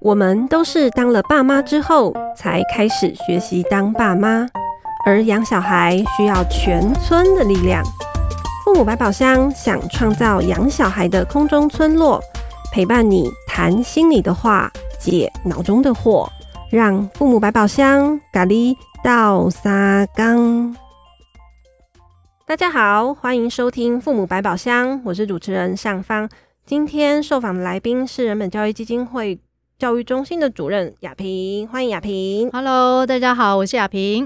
我们都是当了爸妈之后才开始学习当爸妈，而养小孩需要全村的力量。父母百宝箱想创造养小孩的空中村落，陪伴你谈心里的话，解脑中的惑，让父母百宝箱咖喱到沙缸。大家好，欢迎收听父母百宝箱，我是主持人尚方。今天受访的来宾是人本教育基金会教育中心的主任雅萍，欢迎雅萍。Hello，大家好，我是雅萍。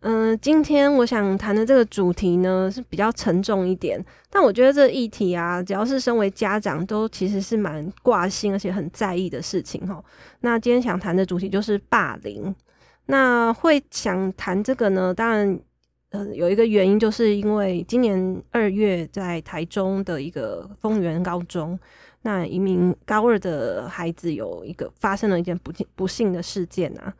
嗯、呃，今天我想谈的这个主题呢是比较沉重一点，但我觉得这个议题啊，只要是身为家长，都其实是蛮挂心而且很在意的事情哈。那今天想谈的主题就是霸凌。那会想谈这个呢，当然呃有一个原因，就是因为今年二月在台中的一个丰原高中。那一名高二的孩子有一个发生了一件不幸不幸的事件啊。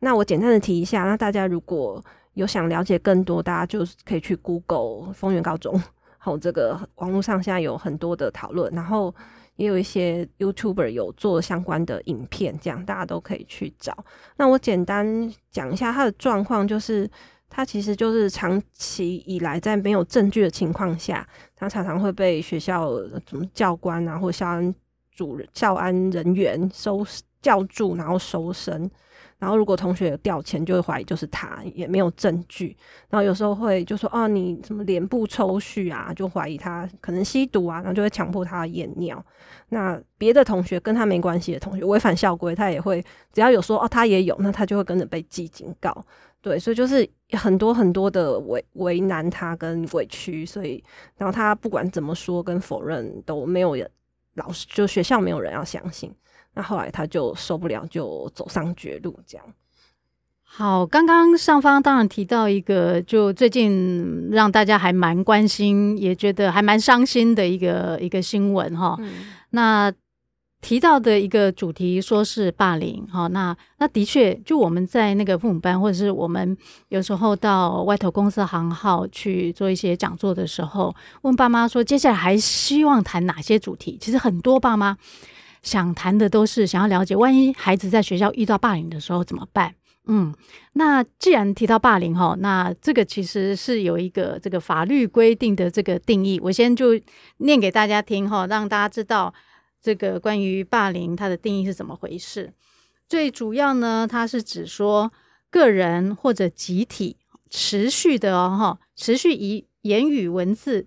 那我简单的提一下，那大家如果有想了解更多，大家就可以去 Google 丰原高中，好，这个网络上现在有很多的讨论，然后也有一些 YouTuber 有做相关的影片，这样大家都可以去找。那我简单讲一下他的状况，就是。他其实就是长期以来在没有证据的情况下，他常常会被学校什么教官啊，或校安主任、校安人员收叫住，然后搜身。然后如果同学有掉钱，就会怀疑就是他，也没有证据。然后有时候会就说：“哦，你什么脸部抽搐啊？”就怀疑他可能吸毒啊，然后就会强迫他验尿。那别的同学跟他没关系的同学违反校规，他也会只要有说：“哦，他也有”，那他就会跟着被记警告。对，所以就是很多很多的为为难他跟委屈，所以然后他不管怎么说跟否认都没有人，老师就学校没有人要相信，那后来他就受不了，就走上绝路这样。好，刚刚上方当然提到一个，就最近让大家还蛮关心，也觉得还蛮伤心的一个一个新闻哈。嗯、那。提到的一个主题，说是霸凌，哈，那那的确，就我们在那个父母班，或者是我们有时候到外头公司行号去做一些讲座的时候，问爸妈说，接下来还希望谈哪些主题？其实很多爸妈想谈的都是想要了解，万一孩子在学校遇到霸凌的时候怎么办？嗯，那既然提到霸凌，哈，那这个其实是有一个这个法律规定的这个定义，我先就念给大家听，哈，让大家知道。这个关于霸凌，它的定义是怎么回事？最主要呢，它是指说个人或者集体持续的哦，哈，持续以言语、文字、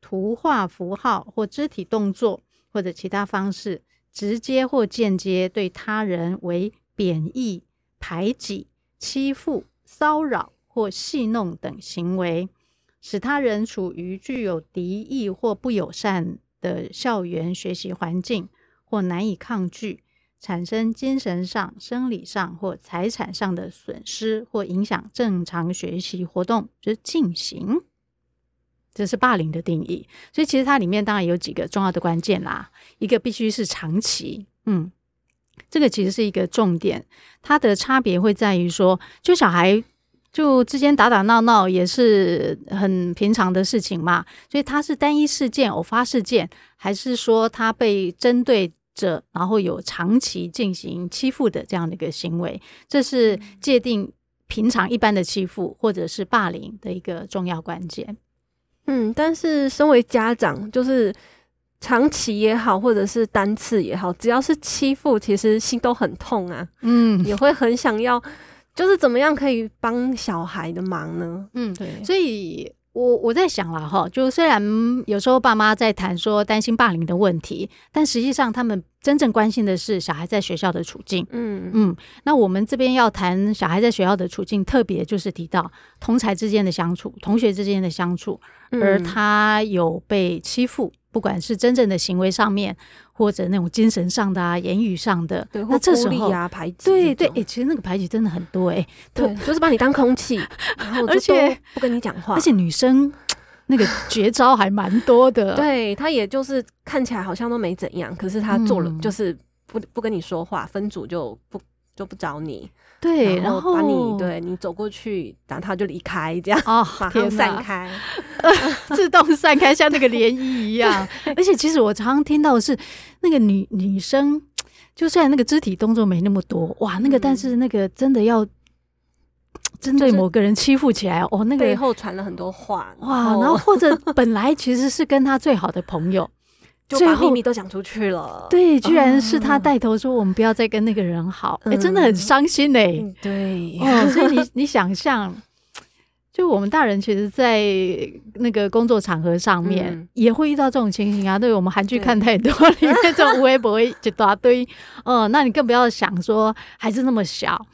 图画、符号或肢体动作或者其他方式，直接或间接对他人为贬义、排挤、欺负、骚扰或戏弄等行为，使他人处于具有敌意或不友善的校园学习环境或难以抗拒，产生精神上、生理上或财产上的损失，或影响正常学习活动之进行，这是霸凌的定义。所以其实它里面当然有几个重要的关键啦，一个必须是长期，嗯，这个其实是一个重点。它的差别会在于说，就小孩。就之间打打闹闹也是很平常的事情嘛，所以它是单一事件、偶发事件，还是说他被针对着，然后有长期进行欺负的这样的一个行为，这是界定平常一般的欺负或者是霸凌的一个重要关键。嗯，但是身为家长，就是长期也好，或者是单次也好，只要是欺负，其实心都很痛啊。嗯，也会很想要。就是怎么样可以帮小孩的忙呢？嗯，对，所以我我在想了哈，就虽然有时候爸妈在谈说担心霸凌的问题，但实际上他们真正关心的是小孩在学校的处境。嗯嗯，那我们这边要谈小孩在学校的处境，特别就是提到同才之间的相处、同学之间的相处，而他有被欺负。不管是真正的行为上面，或者那种精神上的啊、言语上的，对，那这时候啊排挤，对对，哎、欸，其实那个排挤真的很多哎、欸，对，就是把你当空气，然后而且不跟你讲话，而且女生那个绝招还蛮多的，对，她也就是看起来好像都没怎样，可是她做了就是不不跟你说话，分组就不。就不找你，对，然后把你对你走过去，然后他就离开，这样哦，马上散开，自动散开，像那个涟漪一样。而且其实我常常听到的是那个女女生，就虽然那个肢体动作没那么多，哇，那个但是那个真的要针对某个人欺负起来，哦，那个背后传了很多话，哇，然后或者本来其实是跟他最好的朋友。就把秘密都讲出去了，对，居然是他带头说我们不要再跟那个人好，哎、嗯欸，真的很伤心嘞、欸。对，哦，所以你你想象，就我们大人其实，在那个工作场合上面、嗯、也会遇到这种情形啊。对，我们韩剧看太多，里面这种微博一大堆，嗯，那你更不要想说孩子那么小，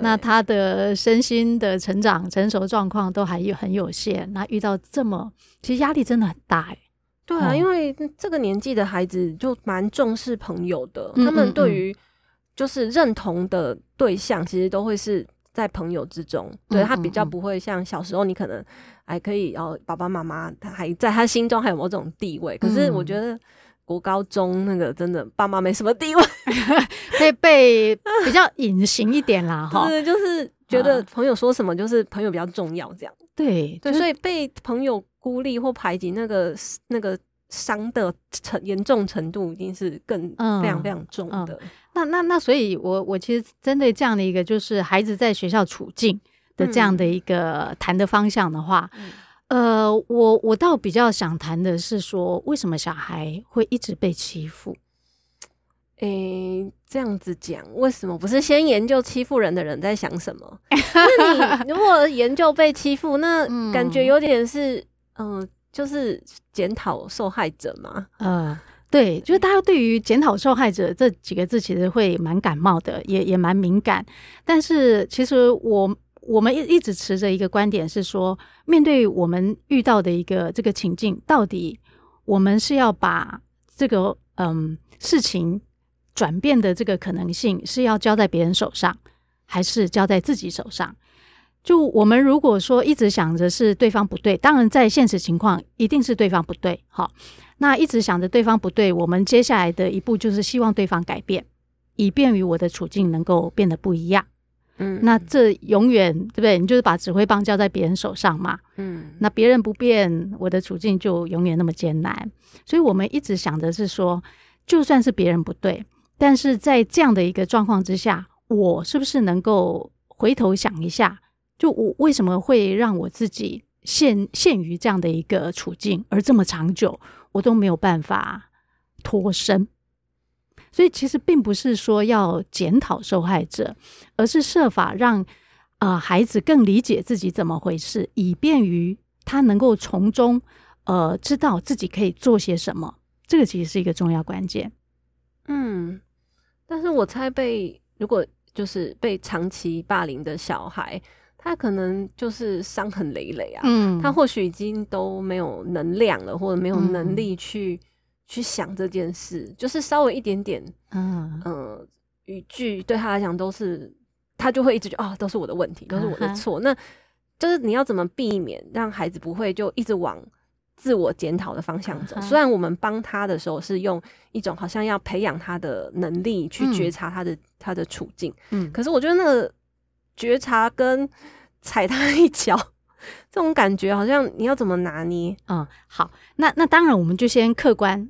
那他的身心的成长成熟状况都还有很有限，那遇到这么，其实压力真的很大哎、欸。对啊，因为这个年纪的孩子就蛮重视朋友的，嗯、他们对于就是认同的对象，其实都会是在朋友之中。嗯、对他比较不会像小时候，你可能还可以，然后爸爸妈妈他还在他心中还有某种地位。可是我觉得国高中那个真的爸妈没什么地位，可 以被比较隐形一点啦。哈，对，就是觉得朋友说什么就是朋友比较重要这样。对对，所以被朋友。孤立或排挤，那个那个伤的程严重程度，一定是更非常非常重的。嗯嗯、那那那，所以我我其实针对这样的一个，就是孩子在学校处境的这样的一个谈的方向的话，嗯、呃，我我倒比较想谈的是说，为什么小孩会一直被欺负？诶、欸，这样子讲，为什么不是先研究欺负人的人在想什么？那你如果研究被欺负，那感觉有点是。嗯、呃，就是检讨受害者嘛。呃，对，就是大家对于检讨受害者这几个字其实会蛮感冒的，也也蛮敏感。但是其实我我们一一直持着一个观点是说，面对我们遇到的一个这个情境，到底我们是要把这个嗯事情转变的这个可能性是要交在别人手上，还是交在自己手上？就我们如果说一直想着是对方不对，当然在现实情况一定是对方不对。好，那一直想着对方不对，我们接下来的一步就是希望对方改变，以便于我的处境能够变得不一样。嗯，那这永远对不对？你就是把指挥棒交在别人手上嘛。嗯，那别人不变，我的处境就永远那么艰难。所以我们一直想的是说，就算是别人不对，但是在这样的一个状况之下，我是不是能够回头想一下？就我为什么会让我自己陷陷于这样的一个处境，而这么长久，我都没有办法脱身。所以其实并不是说要检讨受害者，而是设法让啊、孩子更理解自己怎么回事，以便于他能够从中呃知道自己可以做些什么。这个其实是一个重要关键。嗯，但是我猜被如果就是被长期霸凌的小孩。他可能就是伤痕累累啊，嗯，他或许已经都没有能量了，或者没有能力去、嗯、去想这件事，就是稍微一点点，嗯呃，语句对他来讲都是，他就会一直觉得哦，都是我的问题，都是我的错。嗯、那就是你要怎么避免让孩子不会就一直往自我检讨的方向走？嗯、虽然我们帮他的时候是用一种好像要培养他的能力去觉察他的、嗯、他的处境，嗯，可是我觉得那个。觉察跟踩他一脚，这种感觉好像你要怎么拿捏？嗯，好，那那当然，我们就先客观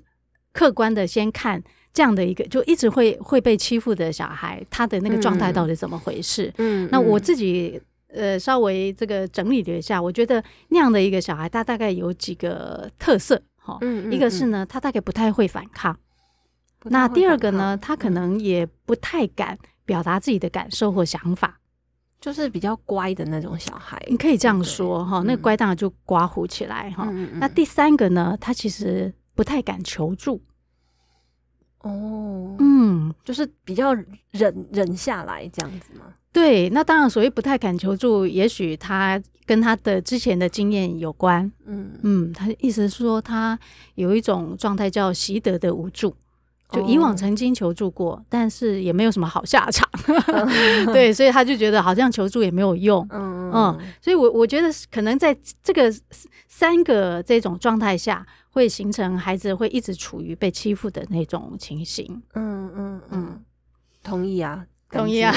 客观的先看这样的一个，就一直会会被欺负的小孩，他的那个状态到底怎么回事？嗯，那我自己呃稍微这个整理了一下，我觉得那样的一个小孩，他大概有几个特色哈。嗯，一个是呢，他大概不太会反抗。那第二个呢，他可能也不太敢表达自己的感受或想法。就是比较乖的那种小孩，你可以这样说哈。那个乖当然就刮胡起来哈。那第三个呢，他其实不太敢求助。哦，嗯，就是比较忍忍下来这样子吗？对，那当然，所谓不太敢求助，也许他跟他的之前的经验有关。嗯嗯，他意思是说，他有一种状态叫习得的无助。就以往曾经求助过，哦、但是也没有什么好下场，嗯、对，所以他就觉得好像求助也没有用，嗯嗯，所以我我觉得可能在这个三个这种状态下，会形成孩子会一直处于被欺负的那种情形，嗯嗯嗯，同意啊，同意啊。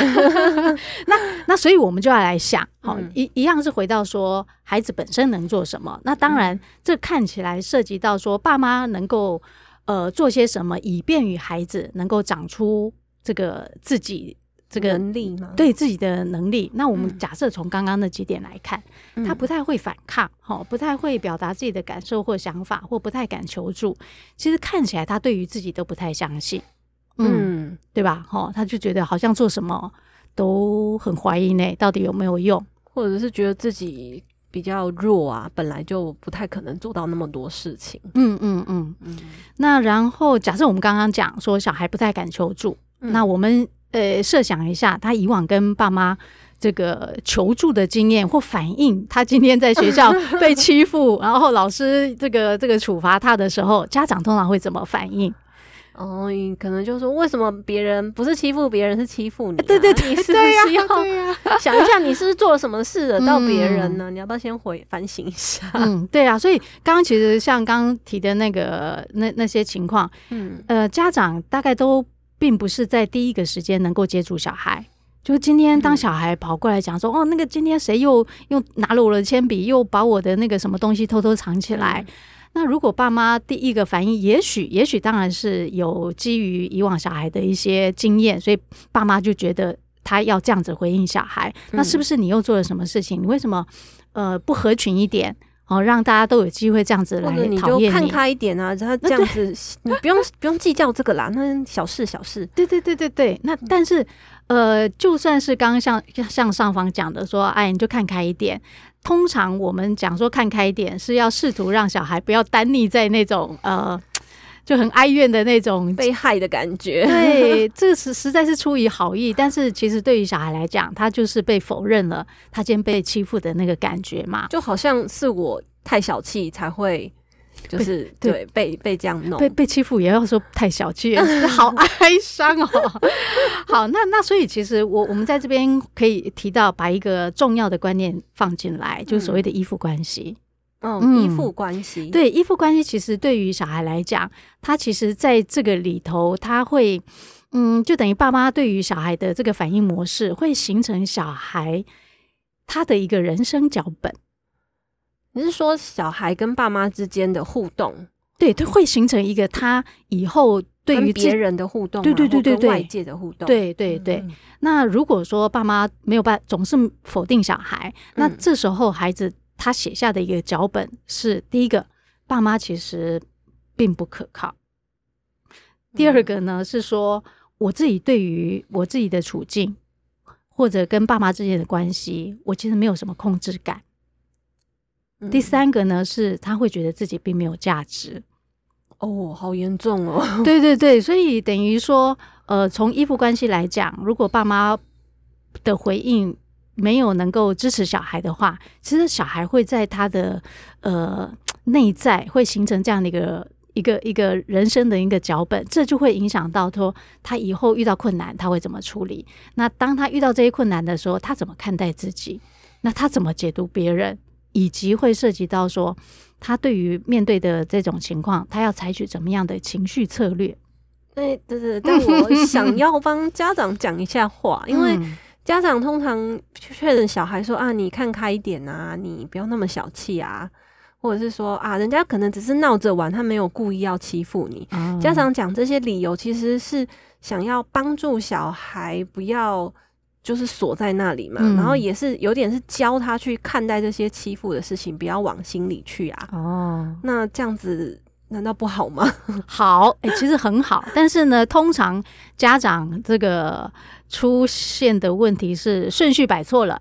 那那所以我们就要来想，好、嗯、一一样是回到说孩子本身能做什么。那当然，这看起来涉及到说爸妈能够呃做些什么，以便于孩子能够长出这个自己。这个能力吗？对自己的能力，那我们假设从刚刚那几点来看，嗯、他不太会反抗，哈，不太会表达自己的感受或想法，或不太敢求助。其实看起来他对于自己都不太相信，嗯，嗯对吧？哈，他就觉得好像做什么都很怀疑呢，到底有没有用，或者是觉得自己比较弱啊，本来就不太可能做到那么多事情。嗯嗯嗯嗯。那然后假设我们刚刚讲说小孩不太敢求助，嗯、那我们。呃，设想一下，他以往跟爸妈这个求助的经验或反应，他今天在学校被欺负，然后老师这个这个处罚他的时候，家长通常会怎么反应？哦，可能就说为什么别人不是欺负别人，是欺负你、啊？对对对，你是不是要 想一下，你是不是做了什么事惹到别人呢？嗯、你要不要先回反省一下？嗯，对啊，所以刚刚其实像刚刚提的那个那那些情况，嗯呃，家长大概都。并不是在第一个时间能够接住小孩，就今天当小孩跑过来讲说：“嗯、哦，那个今天谁又又拿了我的铅笔，又把我的那个什么东西偷偷藏起来。嗯”那如果爸妈第一个反应，也许也许当然是有基于以往小孩的一些经验，所以爸妈就觉得他要这样子回应小孩。嗯、那是不是你又做了什么事情？你为什么呃不合群一点？哦，让大家都有机会这样子来讨厌你，你就看开一点啊！他这样子，你不用不用计较这个啦，那小事小事。对对对对对。那但是，呃，就算是刚刚像像上方讲的说，哎，你就看开一点。通常我们讲说看开一点，是要试图让小孩不要耽溺在那种呃。就很哀怨的那种被害的感觉，对，这个是实在是出于好意，但是其实对于小孩来讲，他就是被否认了他今天被欺负的那个感觉嘛，就好像是我太小气才会，就是对，对被被这样弄，被被欺负也要说太小气，好 哀伤哦。好，那那所以其实我我们在这边可以提到，把一个重要的观念放进来，就是所谓的依附关系。嗯，依附关系，对，依附关系，其实对于小孩来讲，他其实在这个里头，他会，嗯，就等于爸妈对于小孩的这个反应模式，会形成小孩他的一个人生脚本。你是说小孩跟爸妈之间的互动？对，他会形成一个他以后对于别人的互动，对对对对对，外界的互动，对对对。那如果说爸妈没有办总是否定小孩，那这时候孩子。他写下的一个脚本是：第一个，爸妈其实并不可靠；第二个呢，是说我自己对于我自己的处境或者跟爸妈之间的关系，我其实没有什么控制感；第三个呢，是他会觉得自己并没有价值。哦，好严重哦！对对对，所以等于说，呃，从依附关系来讲，如果爸妈的回应，没有能够支持小孩的话，其实小孩会在他的呃内在会形成这样的一个一个一个人生的一个脚本，这就会影响到说他以后遇到困难他会怎么处理。那当他遇到这些困难的时候，他怎么看待自己？那他怎么解读别人？以及会涉及到说他对于面对的这种情况，他要采取怎么样的情绪策略？对对对，但我想要帮家长讲一下话，因为。家长通常确认小孩说啊，你看开一点啊，你不要那么小气啊，或者是说啊，人家可能只是闹着玩，他没有故意要欺负你。嗯、家长讲这些理由，其实是想要帮助小孩不要就是锁在那里嘛，嗯、然后也是有点是教他去看待这些欺负的事情，不要往心里去啊。哦，那这样子难道不好吗？好，哎、欸，其实很好，但是呢，通常家长这个。出现的问题是顺序摆错了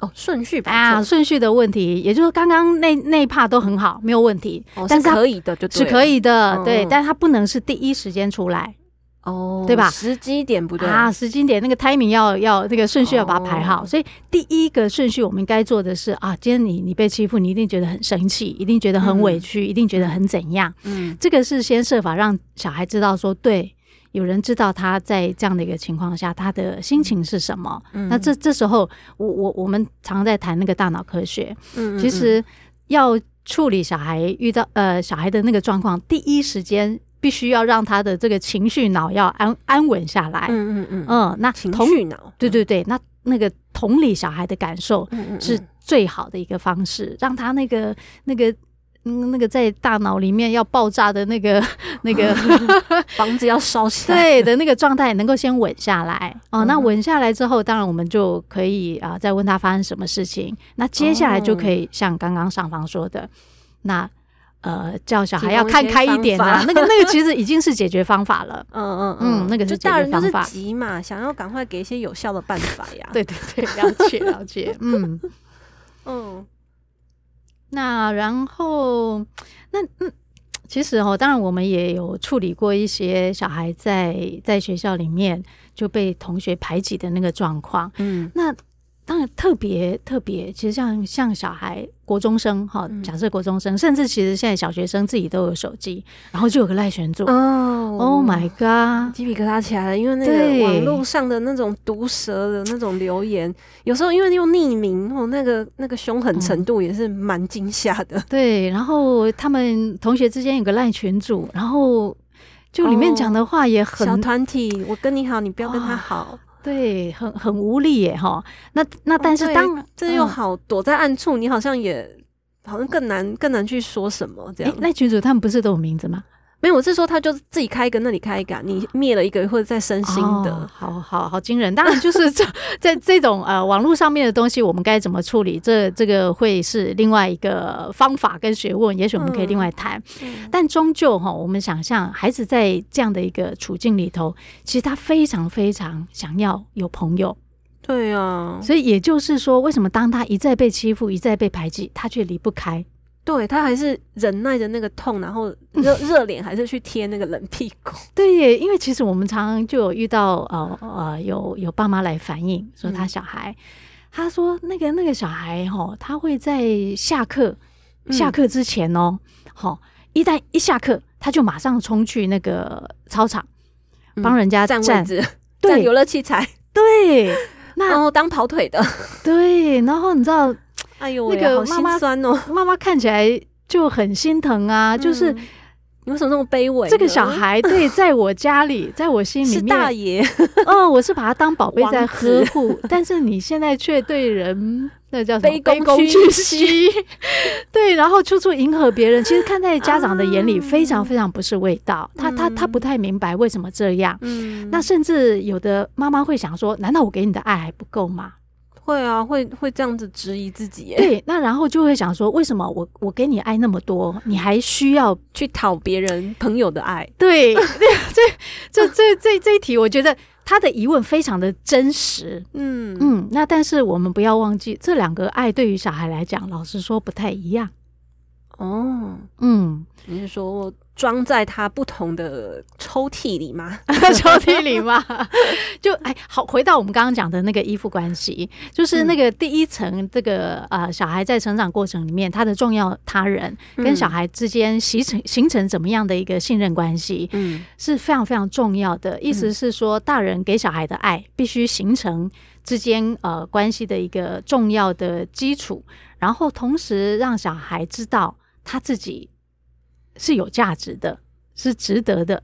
哦，顺序摆错啊，顺序的问题，也就是刚刚那那一都很好，没有问题，哦、但是，是可以的就，就是可以的，嗯、对，但他不能是第一时间出来哦，对吧？时机点不对啊，时机点那个 timing 要要那个顺序要把它排好，哦、所以第一个顺序我们该做的是啊，今天你你被欺负，你一定觉得很生气，一定觉得很委屈，嗯、一定觉得很怎样，嗯，这个是先设法让小孩知道说对。有人知道他在这样的一个情况下，他的心情是什么？嗯、那这这时候，我我我们常常在谈那个大脑科学。嗯，其实要处理小孩遇到呃小孩的那个状况，第一时间必须要让他的这个情绪脑要安安稳下来。嗯嗯嗯，嗯，那情绪脑，对对对，那那个同理小孩的感受是最好的一个方式，嗯嗯嗯让他那个那个。嗯，那个在大脑里面要爆炸的那个 那个 房子要烧起来，对的那个状态能够先稳下来哦。那稳下来之后，当然我们就可以啊，再问他发生什么事情。那接下来就可以像刚刚上方说的，哦、那呃叫小孩要看开一点啊。那个那个其实已经是解决方法了。嗯嗯嗯，那个是解决方法。大人就是急嘛，想要赶快给一些有效的办法呀。对对对，了解了解。嗯嗯。那然后，那嗯，其实哦，当然我们也有处理过一些小孩在在学校里面就被同学排挤的那个状况，嗯，那。当然特别特别，其实像像小孩国中生哈，假设国中生，嗯、甚至其实现在小学生自己都有手机，然后就有个赖群组。哦，Oh my god，鸡皮疙瘩起来了，因为那个网络上的那种毒舌的那种留言，有时候因为用匿名哦，那个那个凶狠程度也是蛮惊吓的。对，然后他们同学之间有个赖群组，然后就里面讲的话也很、哦、小团体，我跟你好，你不要跟他好。哦对，很很无力耶，哈。那那但是当、哦、这又好躲在暗处，嗯、你好像也好像更难更难去说什么这样。那群主他们不是都有名字吗？没有，我是说他就自己开一个，那里开一个，你灭了一个或者再生新的，哦、好好好惊人。当然就是 这在这种呃网络上面的东西，我们该怎么处理？这这个会是另外一个方法跟学问，也许我们可以另外谈。嗯、但终究哈，我们想象孩子在这样的一个处境里头，其实他非常非常想要有朋友。对啊，所以也就是说，为什么当他一再被欺负、一再被排挤，他却离不开？对，他还是忍耐着那个痛，然后 热热脸还是去贴那个冷屁股。对耶，因为其实我们常常就有遇到呃呃有有爸妈来反映说他小孩，嗯、他说那个那个小孩哦，他会在下课下课之前哦，好、嗯，一旦一下课他就马上冲去那个操场帮人家站占位置，占游乐器材，对，那然后当跑腿的，对，然后你知道。哎呦，那个妈妈酸哦，妈妈看起来就很心疼啊，就是你为什么那么卑微？这个小孩对，在我家里，在我心里面，是大爷，哦，我是把他当宝贝在呵护，但是你现在却对人那叫什么卑躬屈膝，对，然后处处迎合别人，其实看在家长的眼里，非常非常不是味道。他他他不太明白为什么这样，嗯，那甚至有的妈妈会想说，难道我给你的爱还不够吗？会啊，会会这样子质疑自己耶。对，那然后就会想说，为什么我我给你爱那么多，你还需要去讨别人朋友的爱？对，这这这这这一题，我觉得他的疑问非常的真实。嗯嗯，那但是我们不要忘记，这两个爱对于小孩来讲，老实说不太一样。哦，嗯，你是说？装在他不同的抽屉里吗？抽屉里吗？就哎，好，回到我们刚刚讲的那个依附关系，就是那个第一层，这个呃，小孩在成长过程里面，他的重要他人跟小孩之间形成形成怎么样的一个信任关系，嗯，是非常非常重要的。意思是说，大人给小孩的爱必须形成之间呃关系的一个重要的基础，然后同时让小孩知道他自己。是有价值的，是值得的。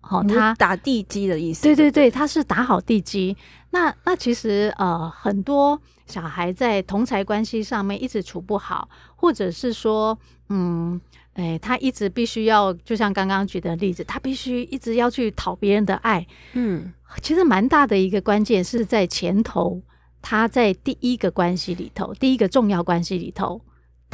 好，他打地基的意思。对对对，他是打好地基。那那其实呃，很多小孩在同侪关系上面一直处不好，或者是说，嗯，哎，他一直必须要，就像刚刚举的例子，他必须一直要去讨别人的爱。嗯，其实蛮大的一个关键是在前头，他在第一个关系里头，第一个重要关系里头。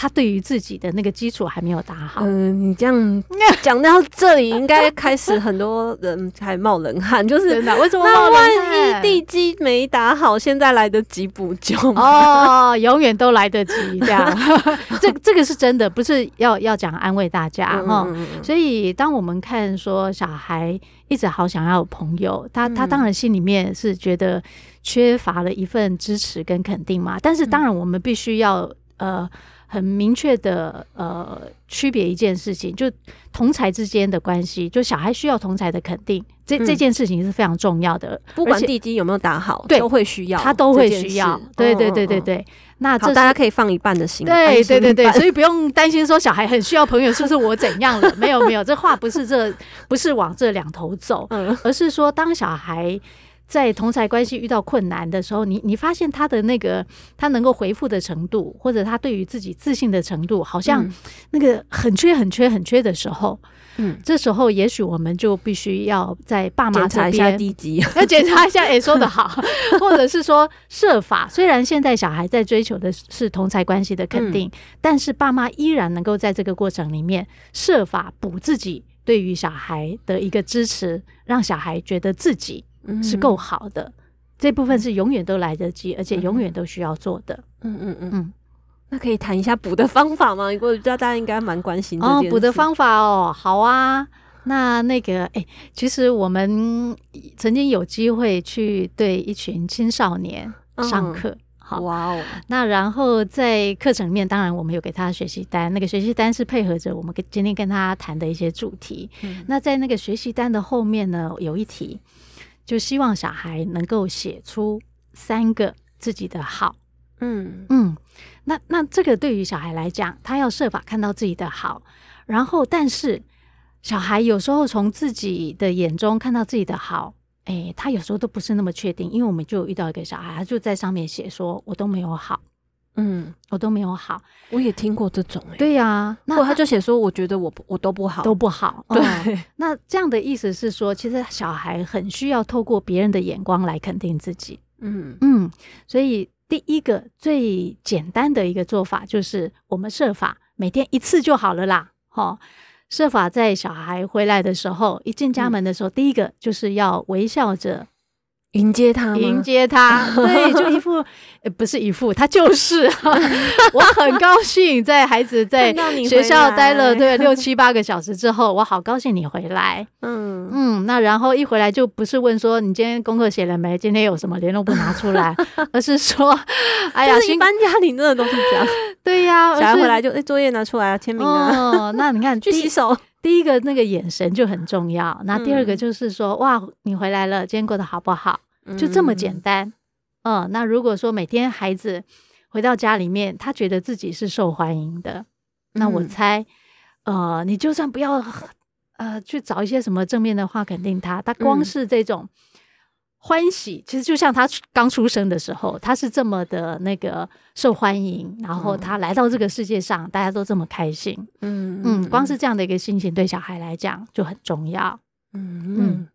他对于自己的那个基础还没有打好。嗯，你这样 讲到这里，应该开始很多人还冒冷汗，就是真的。为什么？那万一地基没打好，现在来得及补救吗？哦，永远都来得及。这样，这这个是真的，不是要要讲安慰大家哈。嗯，所以，当我们看说小孩一直好想要有朋友，他他当然心里面是觉得缺乏了一份支持跟肯定嘛。但是，当然我们必须要呃。很明确的呃区别一件事情，就同才之间的关系，就小孩需要同才的肯定，这、嗯、这件事情是非常重要的。不管地基有没有打好，对，都会需要，他都会需要。对对对对对。哦、那这大家可以放一半的心，对对对对，所以不用担心说小孩很需要朋友，是不是我怎样了？没有没有，这话不是这不是往这两头走，嗯，而是说当小孩。在同侪关系遇到困难的时候，你你发现他的那个他能够回复的程度，或者他对于自己自信的程度，好像那个很缺很缺很缺的时候，嗯，这时候也许我们就必须要在爸妈这边检查一下低级，要 检查一下。哎，说的好，或者是说设法，虽然现在小孩在追求的是同侪关系的肯定，嗯，但是爸妈依然能够在这个过程里面设法补自己对于小孩的一个支持，让小孩觉得自己。是够好的，这部分是永远都来得及，而且永远都需要做的。嗯嗯嗯嗯，那可以谈一下补的方法吗？我知道大家应该蛮关心的。哦，补的方法哦，好啊。那那个，哎、欸，其实我们曾经有机会去对一群青少年上课。嗯、好哇哦。那然后在课程里面，当然我们有给他学习单，那个学习单是配合着我们跟今天跟他谈的一些主题。嗯、那在那个学习单的后面呢，有一题。就希望小孩能够写出三个自己的好，嗯嗯，那那这个对于小孩来讲，他要设法看到自己的好，然后但是小孩有时候从自己的眼中看到自己的好，哎，他有时候都不是那么确定，因为我们就遇到一个小孩，他就在上面写说，我都没有好。嗯，我都没有好，我也听过这种。对呀、啊，那他就写说，我觉得我我都不好，都不好。对、嗯，那这样的意思是说，其实小孩很需要透过别人的眼光来肯定自己。嗯嗯，所以第一个最简单的一个做法就是，我们设法每天一次就好了啦。哈，设法在小孩回来的时候，一进家门的时候，嗯、第一个就是要微笑着。迎接他，迎接他，对，就一副，呃，不是一副，他就是，我很高兴在孩子在学校待了对六七八个小时之后，我好高兴你回来，嗯。嗯，那然后一回来就不是问说你今天功课写了没，今天有什么联络簿拿出来，而是说，哎呀，一般家里真的都是这样，对呀，小孩回来就哎作业拿出来啊，签名啊，哦，那你看去洗手。第一个那个眼神就很重要，那第二个就是说，嗯、哇，你回来了，今天过得好不好？就这么简单。嗯，嗯，那如果说每天孩子回到家里面，他觉得自己是受欢迎的，那我猜，嗯、呃，你就算不要呃去找一些什么正面的话肯定他，他光是这种。欢喜，其实就像他刚出生的时候，他是这么的那个受欢迎，然后他来到这个世界上，嗯、大家都这么开心，嗯嗯，光是这样的一个心情，对小孩来讲就很重要，嗯嗯。嗯，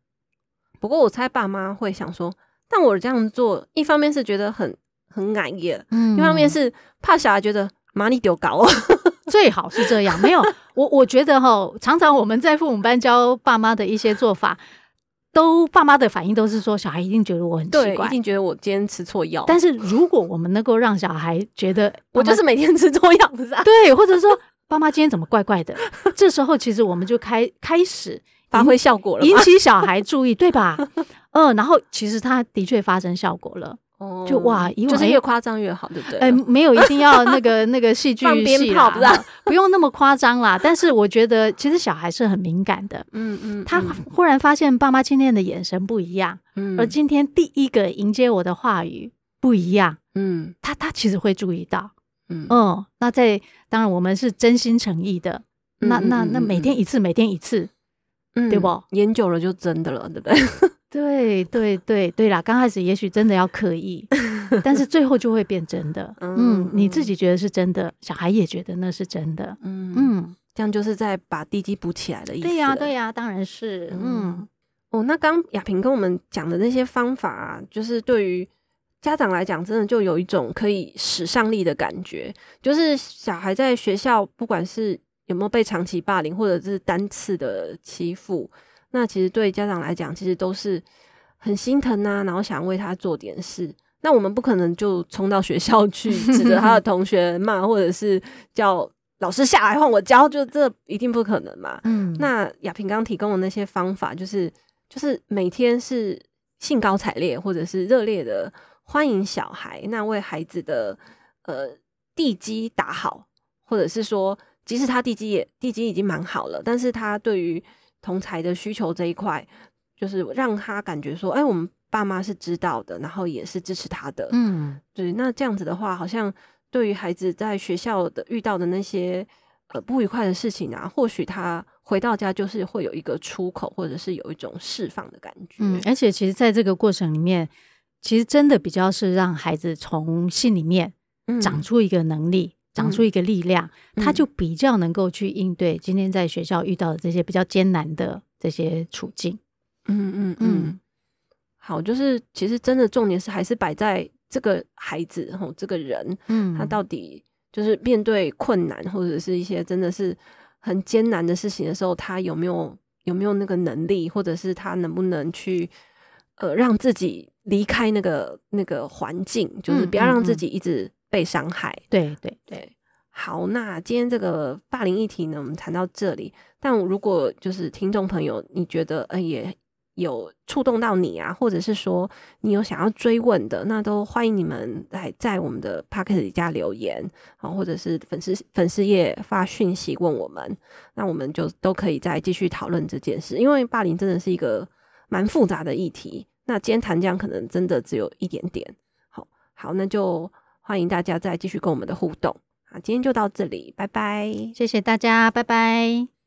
不过我猜爸妈会想说，但我这样做，一方面是觉得很很满意，嗯，一方面是怕小孩觉得妈你丢搞，最好是这样。没有，我我觉得哈，常常我们在父母班教爸妈的一些做法。都爸妈的反应都是说，小孩一定觉得我很奇怪，一定觉得我今天吃错药。但是如果我们能够让小孩觉得我就是每天吃错药，不是啊？对，或者说爸妈今天怎么怪怪的？这时候其实我们就开开始发挥效果了，引起小孩注意，对吧？嗯，然后其实他的确发生效果了。就哇，就是越夸张越好，对不对？哎，没有一定要那个 那个戏剧戏啦，不不用那么夸张啦。但是我觉得，其实小孩是很敏感的，嗯嗯，他忽然发现爸妈今天的眼神不一样，嗯，而今天第一个迎接我的话语不一样，嗯，他他其实会注意到，嗯嗯，那在当然我们是真心诚意的，那那那每天一次，每天一次，嗯，对不？演久了就真的了，对不对？对对对对啦，刚开始也许真的要刻意，但是最后就会变真的。嗯，你自己觉得是真的，小孩也觉得那是真的。嗯嗯，这样就是在把地基补起来的意思。对呀对呀，当然是。嗯哦，那刚亚萍跟我们讲的那些方法啊，就是对于家长来讲，真的就有一种可以使上力的感觉。就是小孩在学校，不管是有没有被长期霸凌，或者是单次的欺负。那其实对家长来讲，其实都是很心疼啊，然后想为他做点事。那我们不可能就冲到学校去 指着他的同学骂，或者是叫老师下来换我教，就这一定不可能嘛。嗯，那亚萍刚提供的那些方法，就是就是每天是兴高采烈，或者是热烈的欢迎小孩，那为孩子的呃地基打好，或者是说，即使他地基也地基已经蛮好了，但是他对于同才的需求这一块，就是让他感觉说，哎、欸，我们爸妈是知道的，然后也是支持他的。嗯，对。那这样子的话，好像对于孩子在学校的遇到的那些呃不愉快的事情啊，或许他回到家就是会有一个出口，或者是有一种释放的感觉。嗯，而且其实在这个过程里面，其实真的比较是让孩子从心里面长出一个能力，嗯、长出一个力量，嗯、他就比较能够去应对今天在学校遇到的这些比较艰难的这些处境。嗯嗯嗯，嗯。好，就是其实真的重点是还是摆在这个孩子吼，这个人，嗯，他到底就是面对困难或者是一些真的是很艰难的事情的时候，他有没有有没有那个能力，或者是他能不能去呃让自己离开那个那个环境，就是不要让自己一直被伤害。对对对，好，那今天这个霸凌议题呢，我们谈到这里。但如果就是听众朋友，你觉得呃也。有触动到你啊，或者是说你有想要追问的，那都欢迎你们来在我们的 Pocket 底下留言啊，或者是粉丝粉丝页发讯息问我们，那我们就都可以再继续讨论这件事。因为霸凌真的是一个蛮复杂的议题，那今天谈这样可能真的只有一点点。好，好，那就欢迎大家再继续跟我们的互动啊。今天就到这里，拜拜，谢谢大家，拜拜。